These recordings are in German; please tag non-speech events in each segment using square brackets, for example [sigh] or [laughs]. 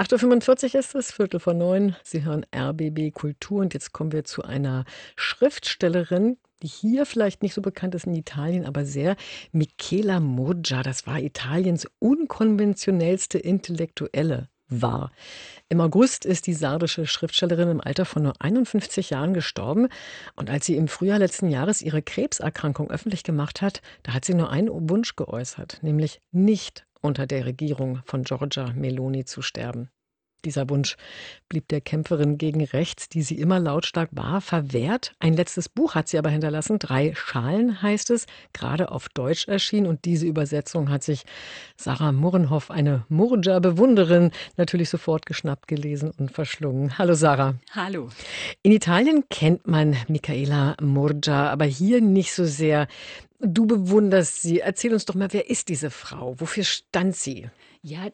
8.45 Uhr ist es, Viertel vor neun. Sie hören RBB Kultur und jetzt kommen wir zu einer Schriftstellerin, die hier vielleicht nicht so bekannt ist in Italien, aber sehr. Michela Murgia, das war Italiens unkonventionellste Intellektuelle war. Im August ist die sardische Schriftstellerin im Alter von nur 51 Jahren gestorben. Und als sie im Frühjahr letzten Jahres ihre Krebserkrankung öffentlich gemacht hat, da hat sie nur einen Wunsch geäußert, nämlich nicht unter der Regierung von Giorgia Meloni zu sterben. Dieser Wunsch blieb der Kämpferin gegen rechts, die sie immer lautstark war, verwehrt. Ein letztes Buch hat sie aber hinterlassen. Drei Schalen heißt es, gerade auf Deutsch erschienen. Und diese Übersetzung hat sich Sarah Murrenhoff, eine Murgia-Bewunderin, natürlich sofort geschnappt, gelesen und verschlungen. Hallo Sarah. Hallo. In Italien kennt man Michaela Murgia, aber hier nicht so sehr. Du bewunderst sie. Erzähl uns doch mal, wer ist diese Frau? Wofür stand sie? Ja,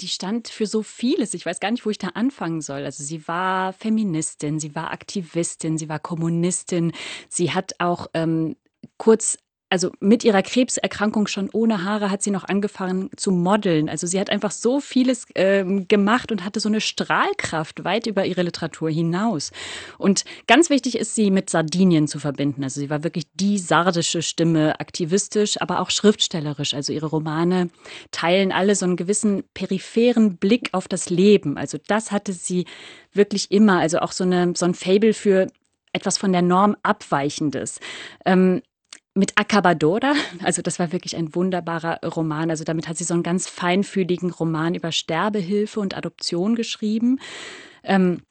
die stand für so vieles. Ich weiß gar nicht, wo ich da anfangen soll. Also sie war Feministin, sie war Aktivistin, sie war Kommunistin. Sie hat auch ähm, kurz also mit ihrer Krebserkrankung schon ohne Haare hat sie noch angefangen zu modeln. Also sie hat einfach so vieles äh, gemacht und hatte so eine Strahlkraft weit über ihre Literatur hinaus. Und ganz wichtig ist sie mit Sardinien zu verbinden. Also sie war wirklich die sardische Stimme, aktivistisch, aber auch schriftstellerisch. Also ihre Romane teilen alle so einen gewissen peripheren Blick auf das Leben. Also das hatte sie wirklich immer. Also auch so, eine, so ein Fable für etwas von der Norm Abweichendes. Ähm, mit Acabadora. [laughs] Also das war wirklich ein wunderbarer Roman. Also damit hat sie so einen ganz feinfühligen Roman über Sterbehilfe und Adoption geschrieben. Ähm,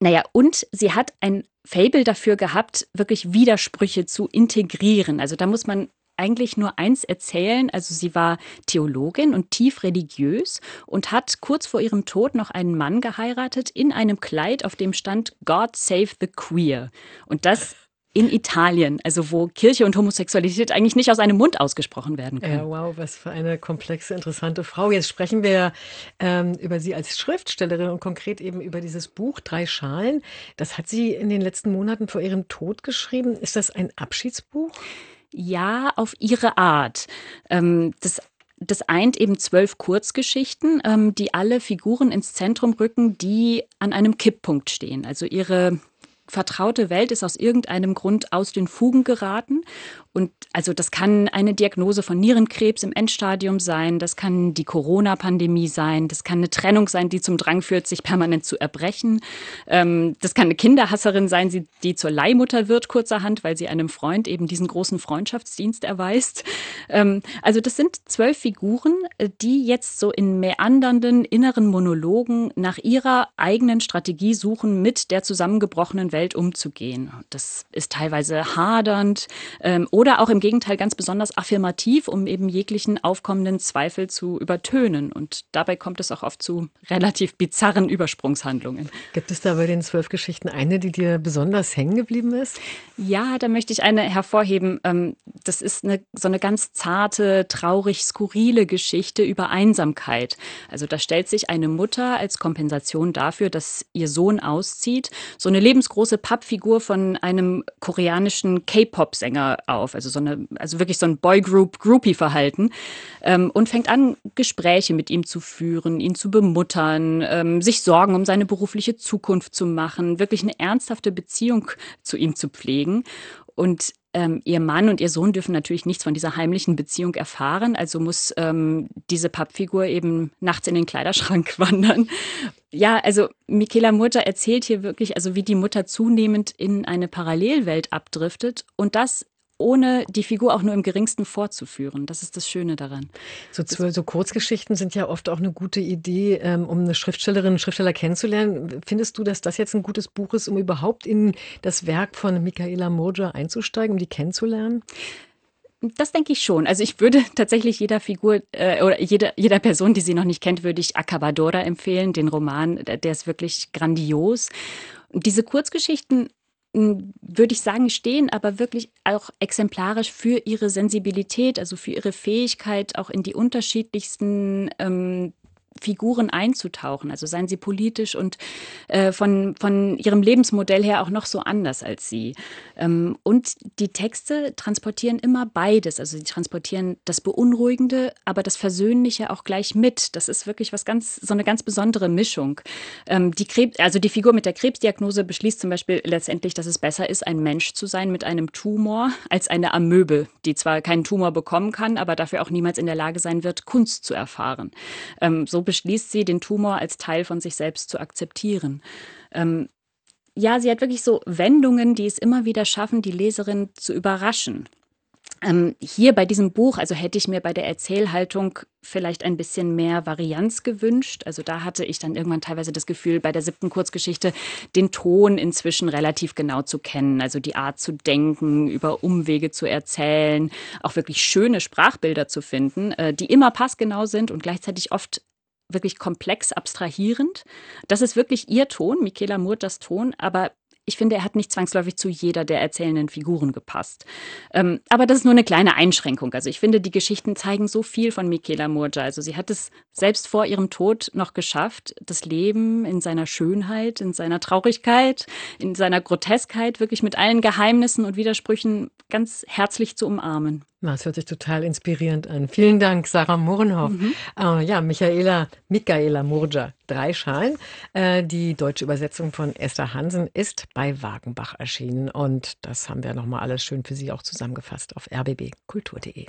naja, und sie hat ein Fable dafür gehabt, wirklich Widersprüche zu integrieren. Also da muss man eigentlich nur eins erzählen. Also sie war Theologin und tief religiös und hat kurz vor ihrem Tod noch einen Mann geheiratet in einem Kleid, auf dem stand God Save the Queer. Und das in Italien, also wo Kirche und Homosexualität eigentlich nicht aus einem Mund ausgesprochen werden können. Ja, wow, was für eine komplexe, interessante Frau. Jetzt sprechen wir ähm, über sie als Schriftstellerin und konkret eben über dieses Buch Drei Schalen. Das hat sie in den letzten Monaten vor ihrem Tod geschrieben. Ist das ein Abschiedsbuch? Ja, auf ihre Art. Ähm, das das eint eben zwölf Kurzgeschichten, ähm, die alle Figuren ins Zentrum rücken, die an einem Kipppunkt stehen. Also ihre vertraute Welt ist aus irgendeinem Grund aus den Fugen geraten und also das kann eine Diagnose von Nierenkrebs im Endstadium sein, das kann die Corona-Pandemie sein, das kann eine Trennung sein, die zum Drang führt, sich permanent zu erbrechen. Ähm, das kann eine Kinderhasserin sein, die zur Leihmutter wird kurzerhand, weil sie einem Freund eben diesen großen Freundschaftsdienst erweist. Ähm, also das sind zwölf Figuren, äh, die jetzt so in meandernden inneren Monologen nach ihrer eigenen Strategie suchen, mit der zusammengebrochenen Welt umzugehen. Das ist teilweise hadernd ähm, oder auch im Gegenteil ganz besonders affirmativ, um eben jeglichen aufkommenden Zweifel zu übertönen. Und dabei kommt es auch oft zu relativ bizarren Übersprungshandlungen. Gibt es da bei den zwölf Geschichten eine, die dir besonders hängen geblieben ist? Ja, da möchte ich eine hervorheben. Ähm, das ist eine, so eine ganz zarte, traurig, skurrile Geschichte über Einsamkeit. Also da stellt sich eine Mutter als Kompensation dafür, dass ihr Sohn auszieht, so eine lebensgroße Pappfigur von einem koreanischen K-Pop-Sänger auf auf, also so eine, also wirklich so ein Boygroup-Groupie-Verhalten ähm, und fängt an, Gespräche mit ihm zu führen, ihn zu bemuttern, ähm, sich Sorgen um seine berufliche Zukunft zu machen, wirklich eine ernsthafte Beziehung zu ihm zu pflegen. Und ähm, ihr Mann und ihr Sohn dürfen natürlich nichts von dieser heimlichen Beziehung erfahren, also muss ähm, diese Pappfigur eben nachts in den Kleiderschrank [laughs] wandern. Ja, also Michaela Mutter erzählt hier wirklich, also wie die Mutter zunehmend in eine Parallelwelt abdriftet und das ohne die Figur auch nur im geringsten vorzuführen. Das ist das Schöne daran. So, so Kurzgeschichten sind ja oft auch eine gute Idee, ähm, um eine Schriftstellerin, einen Schriftsteller kennenzulernen. Findest du, dass das jetzt ein gutes Buch ist, um überhaupt in das Werk von Michaela Moja einzusteigen, um die kennenzulernen? Das denke ich schon. Also ich würde [laughs] tatsächlich jeder Figur äh, oder jeder, jeder Person, die sie noch nicht kennt, würde ich Acabadora empfehlen, den Roman. Der ist wirklich grandios. Diese Kurzgeschichten würde ich sagen, stehen aber wirklich auch exemplarisch für ihre Sensibilität, also für ihre Fähigkeit, auch in die unterschiedlichsten ähm, Figuren einzutauchen. Also seien sie politisch und äh, von, von ihrem Lebensmodell her auch noch so anders als sie. Ähm, und die Texte transportieren immer beides. Also sie transportieren das Beunruhigende, aber das Versöhnliche auch gleich mit. Das ist wirklich was ganz, so eine ganz besondere Mischung. Ähm, die Krebs, also die Figur mit der Krebsdiagnose beschließt zum Beispiel letztendlich, dass es besser ist, ein Mensch zu sein mit einem Tumor als eine Amöbe, die zwar keinen Tumor bekommen kann, aber dafür auch niemals in der Lage sein wird, Kunst zu erfahren. Ähm, so beschließt sie, den Tumor als Teil von sich selbst zu akzeptieren. Ähm, ja, sie hat wirklich so Wendungen, die es immer wieder schaffen, die Leserin zu überraschen. Ähm, hier bei diesem Buch, also hätte ich mir bei der Erzählhaltung vielleicht ein bisschen mehr Varianz gewünscht. Also da hatte ich dann irgendwann teilweise das Gefühl, bei der siebten Kurzgeschichte den Ton inzwischen relativ genau zu kennen. Also die Art zu denken, über Umwege zu erzählen, auch wirklich schöne Sprachbilder zu finden, äh, die immer passgenau sind und gleichzeitig oft wirklich komplex abstrahierend. Das ist wirklich ihr Ton, Michaela Murtas Ton, aber ich finde, er hat nicht zwangsläufig zu jeder der erzählenden Figuren gepasst. Ähm, aber das ist nur eine kleine Einschränkung. Also ich finde, die Geschichten zeigen so viel von Michaela Murja. Also sie hat es selbst vor ihrem Tod noch geschafft, das Leben in seiner Schönheit, in seiner Traurigkeit, in seiner Groteskheit wirklich mit allen Geheimnissen und Widersprüchen ganz herzlich zu umarmen. Das hört sich total inspirierend an. Vielen Dank, Sarah Mohrenhoff. Mhm. Äh, ja, Michaela, Michaela Murja, drei Schalen. Äh, die deutsche Übersetzung von Esther Hansen ist bei Wagenbach erschienen. Und das haben wir nochmal alles schön für Sie auch zusammengefasst auf rbbkultur.de.